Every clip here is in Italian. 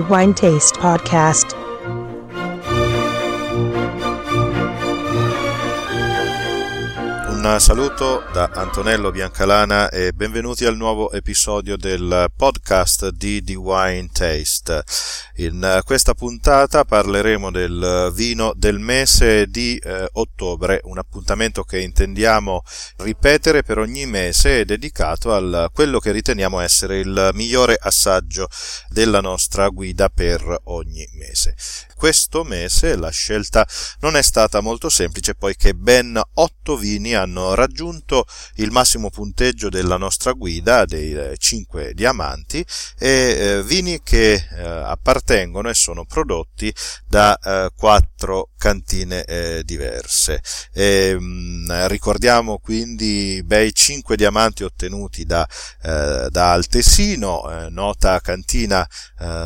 Wine Taste Podcast. Un saluto da Antonello Biancalana e benvenuti al nuovo episodio del podcast di The Wine Taste. In questa puntata parleremo del vino del mese di eh, ottobre, un appuntamento che intendiamo ripetere per ogni mese dedicato a quello che riteniamo essere il migliore assaggio della nostra guida per ogni mese questo mese la scelta non è stata molto semplice poiché ben otto vini hanno raggiunto il massimo punteggio della nostra guida dei eh, cinque diamanti e eh, vini che eh, appartengono e sono prodotti da quattro cantine diverse. E, mh, mm, ricordiamo quindi bei cinque diamanti ottenuti da, da Altesino, nota cantina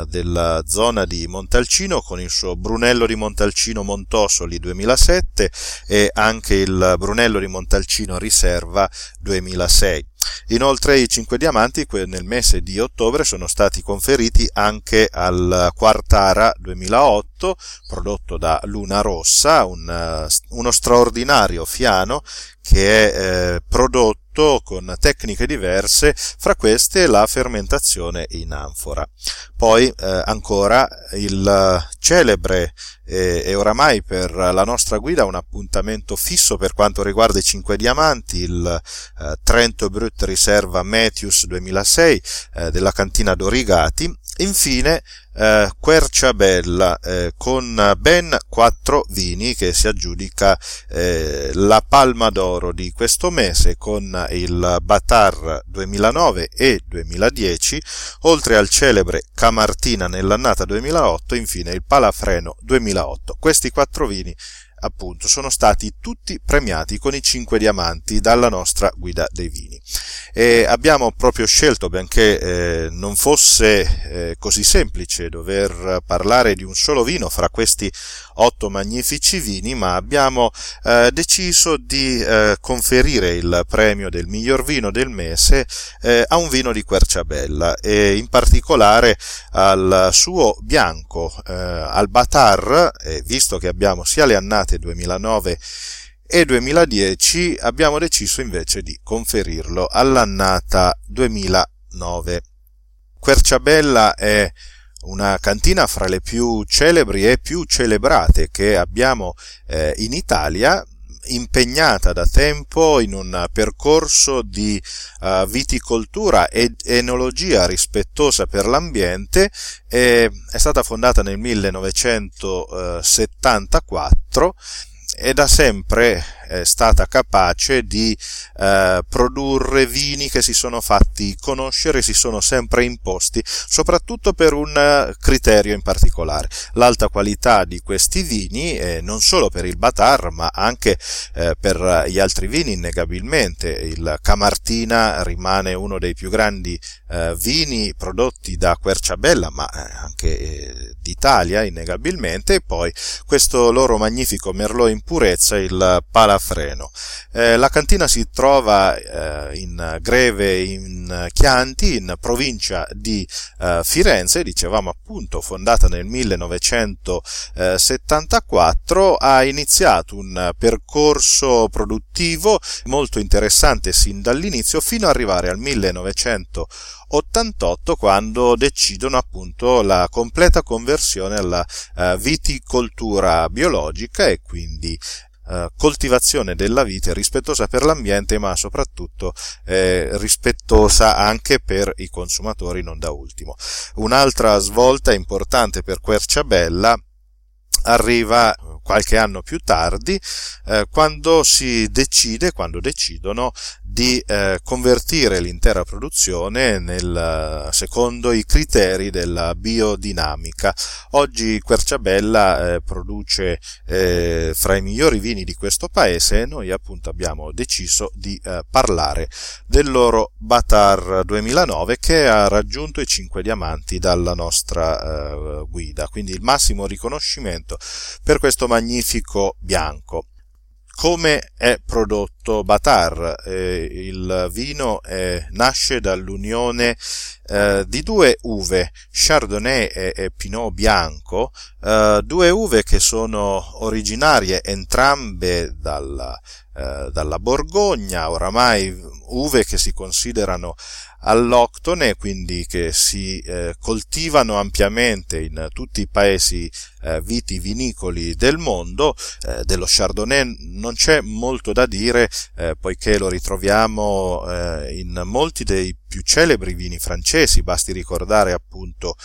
della zona di Montalcino con il suo suo Brunello di Montalcino Montosoli 2007 e anche il Brunello di Montalcino Riserva 2006. Inoltre i cinque diamanti nel mese di ottobre sono stati conferiti anche al Quartara 2008, prodotto da Luna Rossa, un, uno straordinario fiano che è eh, prodotto con tecniche diverse, fra queste la fermentazione in anfora. Poi eh, ancora il celebre eh, e oramai per la nostra guida un appuntamento fisso per quanto riguarda i cinque diamanti, il eh, Trento Brut Riserva Matthews 2006 eh, della cantina Dorigati. Infine eh, Querciabella eh, con ben quattro vini che si aggiudica eh, la palma d'oro di questo mese con il Batar 2009 e 2010 oltre al celebre Camartina nell'annata 2008 infine il Palafreno 2008 questi quattro vini appunto sono stati tutti premiati con i cinque diamanti dalla nostra guida dei vini e abbiamo proprio scelto benché eh, non fosse eh, così semplice dover parlare di un solo vino fra questi otto magnifici vini ma abbiamo eh, deciso di eh, conferire il premio del miglior vino del mese eh, a un vino di Querciabella e in particolare al suo bianco eh, al Batar visto che abbiamo sia le annate annate 2009 e 2010 abbiamo deciso invece di conferirlo all'annata 2009. Querciabella è una cantina fra le più celebri e più celebrate che abbiamo eh, in Italia, impegnata da tempo in un percorso di uh, viticoltura ed enologia rispettosa per l'ambiente è stata fondata nel 1974 e da sempre è stata capace di eh, produrre vini che si sono fatti conoscere, si sono sempre imposti, soprattutto per un eh, criterio in particolare, l'alta qualità di questi vini, eh, non solo per il Batar, ma anche eh, per gli altri vini, innegabilmente. Il Camartina rimane uno dei più grandi eh, vini prodotti da Querciabella, ma eh, anche d'Italia, innegabilmente, e poi questo loro magnifico Merlot in purezza, il Pala freno. Eh, la cantina si trova eh, in Greve in Chianti, in provincia di eh, Firenze, dicevamo appunto fondata nel 1974, ha iniziato un percorso produttivo molto interessante sin dall'inizio fino ad arrivare al 1988 quando decidono appunto la completa conversione alla uh, viticoltura biologica e quindi eh, coltivazione della vite rispettosa per l'ambiente ma soprattutto eh, rispettosa anche per i consumatori non da ultimo. Un'altra svolta importante per Querciabella arriva qualche anno più tardi, eh, quando si decide, quando decidono di eh, convertire l'intera produzione nel, secondo i criteri della biodinamica. Oggi Querciabella eh, produce eh, fra i migliori vini di questo paese e noi appunto abbiamo deciso di eh, parlare del loro Batar 2009 che ha raggiunto i 5 diamanti dalla nostra eh, guida, quindi il massimo riconoscimento per questo magnifico bianco. Come è prodotto Batar? Eh, il vino eh, nasce dall'unione eh, di due uve, Chardonnay e, e Pinot Bianco, eh, due uve che sono originarie entrambe dalla, eh, dalla Borgogna, oramai uve che si considerano alloctone, quindi che si eh, coltivano ampiamente in tutti i paesi eh, vitivinicoli del mondo. Eh, dello Chardonnay non c'è molto da dire, eh, poiché lo ritroviamo eh, in molti dei più celebri vini francesi, basti ricordare appunto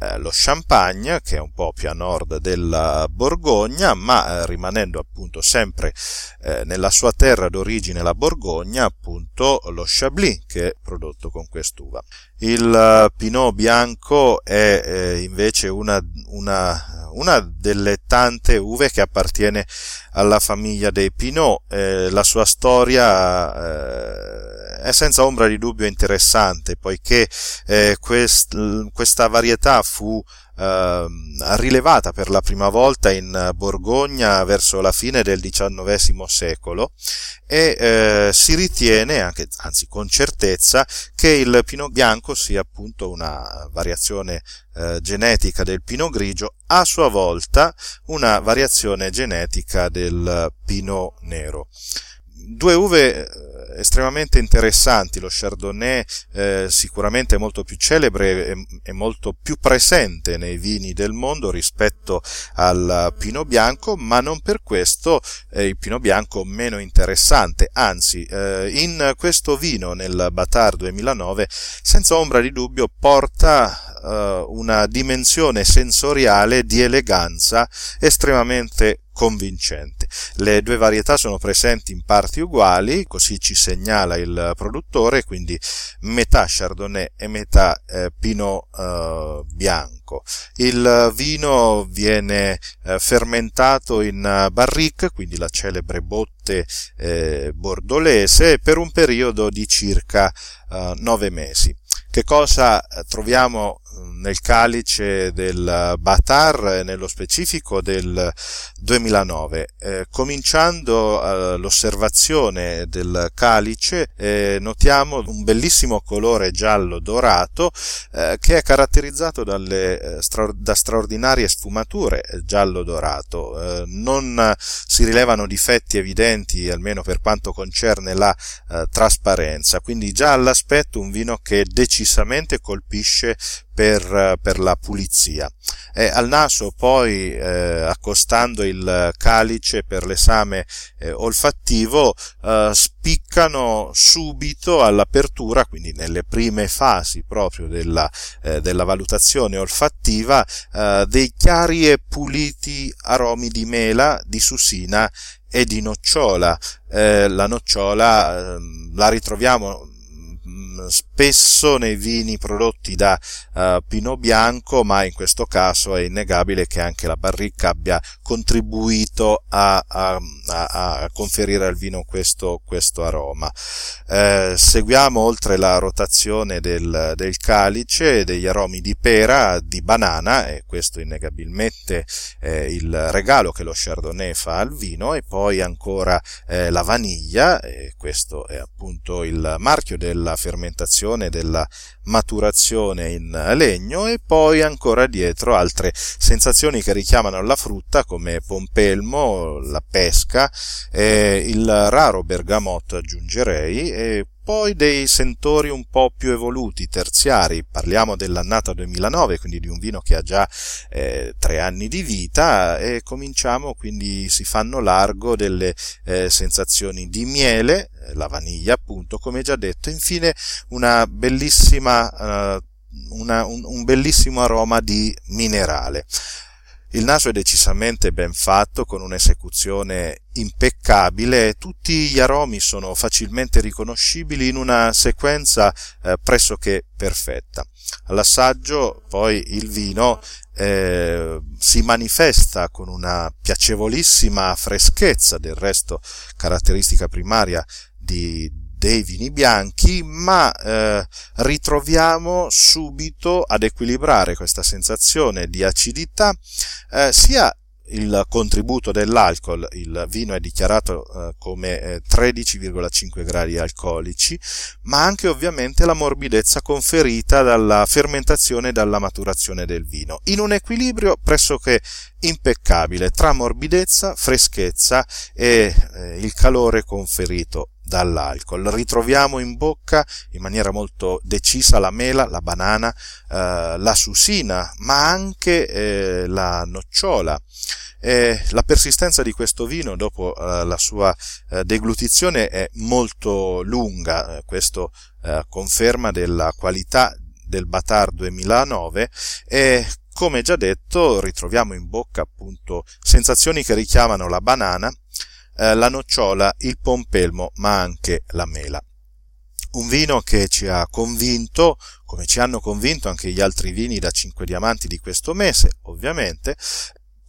eh, lo Champagne, che è un po' più a nord della Borgogna, ma rimanendo appunto sempre nella sua terra d'origine, la Borgogna, appunto lo Chablis, che è prodotto con quest'uva. Il Pinot bianco è invece una, una una delle tante uve che appartiene alla famiglia dei Pinot. Eh, la sua storia eh, è senza ombra di dubbio interessante, poiché eh, quest, questa varietà fu eh, rilevata per la prima volta in Borgogna verso la fine del XIX secolo e eh, si ritiene, anche, anzi con certezza, che il Pinot Bianco sia appunto una variazione eh, genetica del Pinot Grigio, a sua volta una variazione genetica del Pinot Nero. Due uve eh, estremamente interessanti, lo Chardonnay eh, sicuramente molto più celebre e, e, molto più presente nei vini del mondo rispetto al Pinot Bianco, ma non per questo eh, il Pinot Bianco meno interessante, anzi eh, in questo vino nel Batar 2009 senza ombra di dubbio porta eh, una dimensione sensoriale di eleganza estremamente convincente. Le due varietà sono presenti in parti uguali, così ci segnala il produttore, quindi metà Chardonnay e metà eh, Pinot eh, bianco. Il vino viene eh, fermentato in barrique, quindi la celebre botte eh, bordolese, per un periodo di circa eh, nove mesi. Che cosa eh, troviamo nel calice del Batar nello specifico del 2009. Eh, cominciando eh, l'osservazione del calice eh, notiamo un bellissimo colore giallo dorato eh, che è caratterizzato dalle, eh, stra- da straordinarie sfumature giallo dorato. Eh, non si rilevano difetti evidenti almeno per quanto concerne la trasparenza, quindi già all'aspetto un vino che decisamente colpisce per, per la pulizia. E al naso poi eh, accostando il calice per l'esame eh, olfattivo eh, spiccano subito all'apertura, quindi nelle prime fasi proprio della, eh, della valutazione olfattiva, eh, dei chiari e puliti aromi di mela, di susina e di nocciola. Eh, la nocciola ehm, la ritroviamo spesso nei vini prodotti da uh, Pinot Bianco, ma in questo caso è innegabile che anche la barricca abbia contribuito a, a, a, a conferire al vino questo, questo aroma. Eh, seguiamo oltre la rotazione del, del calice degli aromi di pera, di banana, e questo innegabilmente è il regalo che lo Chardonnay fa al vino, e poi ancora eh, la vaniglia, e questo è appunto il marchio della fermentazione, della maturazione in legno e poi ancora dietro altre sensazioni che richiamano la frutta come pompelmo, la pesca, eh, il raro bergamotto aggiungerei e poi dei sentori un po' più evoluti, terziari, parliamo dell'annata 2009, quindi di un vino che ha già eh, tre anni di vita e cominciamo quindi si fanno largo delle eh, sensazioni di miele, eh, la vaniglia appunto come già detto, infine una bellissima, eh, una, un, un bellissimo aroma di minerale. Il naso è decisamente ben fatto, con un'esecuzione impeccabile e tutti gli aromi sono facilmente riconoscibili in una sequenza eh, pressoché perfetta. All'assaggio poi il vino eh, si manifesta con una piacevolissima freschezza, del resto caratteristica primaria di, dei vini bianchi, ma eh, ritroviamo subito ad equilibrare questa sensazione di acidità eh, sia il contributo dell'alcol, il vino è dichiarato eh, come eh, 13,5 gradi alcolici, ma anche ovviamente la morbidezza conferita dalla fermentazione e dalla maturazione del vino, in un equilibrio pressoché impeccabile tra morbidezza, freschezza e eh, il calore conferito dall'alcol. Ritroviamo in bocca in maniera molto decisa la mela, la banana, eh, la susina, ma anche eh, la nocciola. Eh, la persistenza di questo vino dopo eh, la sua eh, deglutizione è molto lunga, eh, questo conferma della qualità del Batar 2009 e come già detto ritroviamo in bocca appunto sensazioni che richiamano la banana, eh, la nocciola, il pompelmo, ma anche la mela. Un vino che ci ha convinto, come ci hanno convinto anche gli altri vini da 5 diamanti di questo mese, ovviamente,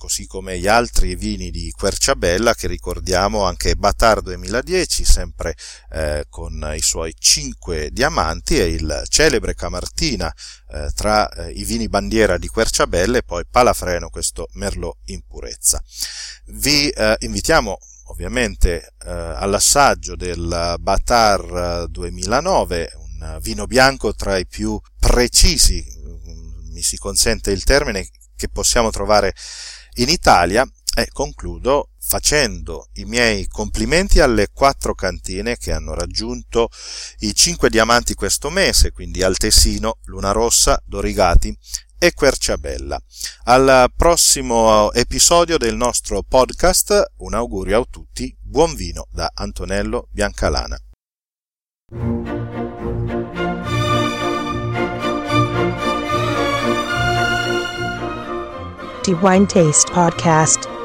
così come gli altri vini di Querciabella che ricordiamo anche Batar 2010 sempre eh, con i suoi 5 diamanti e il celebre Camartina eh, tra eh, i vini bandiera di Querciabella e poi Palafreno questo Merlot in purezza. Vi eh, invitiamo ovviamente eh, all'assaggio del Batar 2009, un vino bianco tra i più precisi, mm, mi si consente il termine, che possiamo trovare in Italia. E concludo facendo i miei complimenti alle quattro cantine che hanno raggiunto i cinque diamanti questo mese, quindi Altesino, Luna Rossa, Dorigati e Querciabella. Al prossimo episodio del nostro podcast, un augurio a tutti, buon vino da Antonello Biancalana. The Wine Taste Podcast.